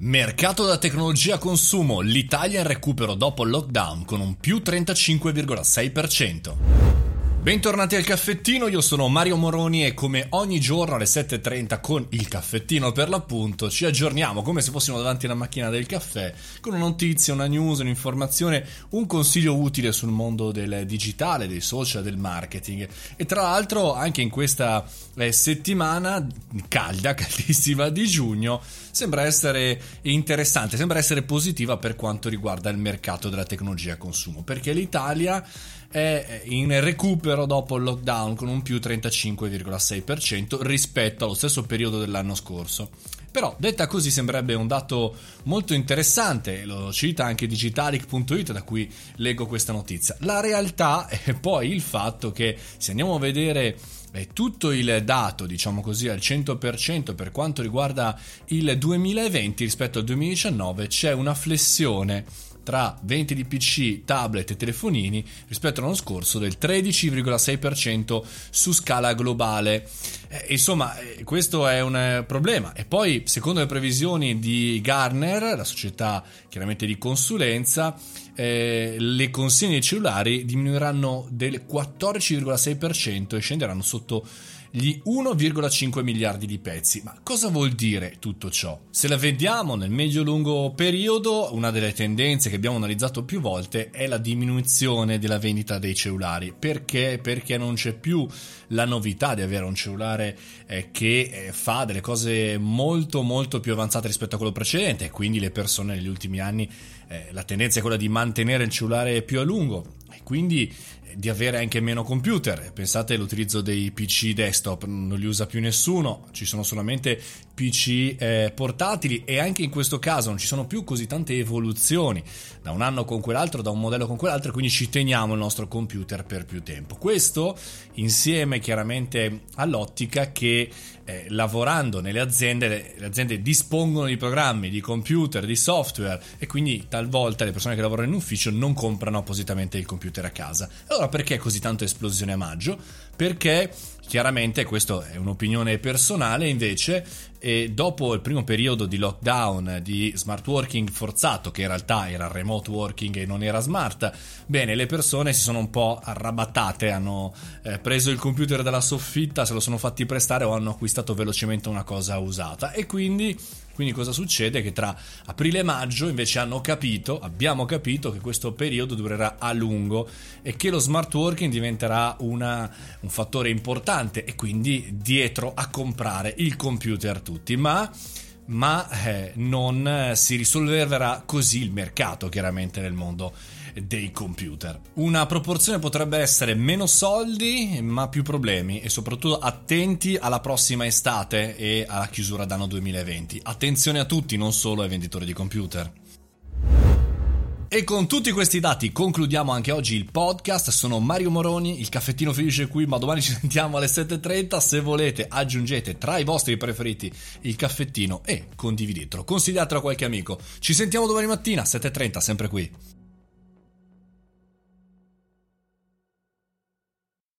Mercato da tecnologia consumo, l'Italia in recupero dopo il lockdown con un più 35,6%. Bentornati al caffettino, io sono Mario Moroni e come ogni giorno alle 7.30 con il caffettino per l'appunto ci aggiorniamo come se fossimo davanti alla macchina del caffè con una notizia, una news, un'informazione, un consiglio utile sul mondo del digitale, dei social, del marketing. E tra l'altro anche in questa eh, settimana calda, caldissima di giugno sembra essere interessante, sembra essere positiva per quanto riguarda il mercato della tecnologia a consumo perché l'Italia è in recupero dopo il lockdown con un più 35,6% rispetto allo stesso periodo dell'anno scorso. Però detta così sembrerebbe un dato molto interessante, lo cita anche digitalic.it da cui leggo questa notizia. La realtà è poi il fatto che se andiamo a vedere eh, tutto il dato, diciamo così, al 100% per quanto riguarda il 2020 rispetto al 2019 c'è una flessione tra vendite di PC, tablet e telefonini rispetto all'anno scorso del 13,6% su scala globale. Eh, insomma, eh, questo è un eh, problema. E poi, secondo le previsioni di Garner, la società chiaramente di consulenza, eh, le consegne cellulari diminuiranno del 14,6% e scenderanno sotto gli 1,5 miliardi di pezzi. Ma cosa vuol dire tutto ciò? Se la vediamo nel medio-lungo periodo, una delle tendenze che abbiamo analizzato più volte è la diminuzione della vendita dei cellulari. Perché? Perché non c'è più la novità di avere un cellulare eh, che eh, fa delle cose molto molto più avanzate rispetto a quello precedente. Quindi le persone negli ultimi anni eh, la tendenza è quella di mantenere il cellulare più a lungo e quindi di avere anche meno computer. Pensate all'utilizzo dei PC desktop, non li usa più nessuno, ci sono solamente PC eh, portatili e anche in questo caso non ci sono più così tante evoluzioni da un anno con quell'altro, da un modello con quell'altro, quindi ci teniamo il nostro computer per più tempo. Questo insieme chiaramente all'ottica che eh, lavorando nelle aziende, le, aziende dispongono di programmi, di computer, di software e quindi talvolta le persone che lavorano in ufficio non comprano appositamente il computer a casa. Allora perché così tanto esplosione a maggio? Perché Chiaramente, questa è un'opinione personale, invece, e dopo il primo periodo di lockdown, di smart working forzato, che in realtà era remote working e non era smart, bene, le persone si sono un po' arrabattate, hanno eh, preso il computer dalla soffitta, se lo sono fatti prestare o hanno acquistato velocemente una cosa usata e quindi quindi cosa succede? Che tra aprile e maggio invece hanno capito, abbiamo capito che questo periodo durerà a lungo e che lo smart working diventerà una, un fattore importante e quindi dietro a comprare il computer tutti. Ma ma eh, non si risolverà così il mercato chiaramente nel mondo dei computer. Una proporzione potrebbe essere meno soldi ma più problemi e soprattutto attenti alla prossima estate e alla chiusura d'anno 2020. Attenzione a tutti, non solo ai venditori di computer. E con tutti questi dati concludiamo anche oggi il podcast. Sono Mario Moroni, il caffettino finisce qui, ma domani ci sentiamo alle 7.30. Se volete aggiungete tra i vostri preferiti il caffettino e condividetelo, consigliatelo a qualche amico. Ci sentiamo domani mattina, 7.30, sempre qui.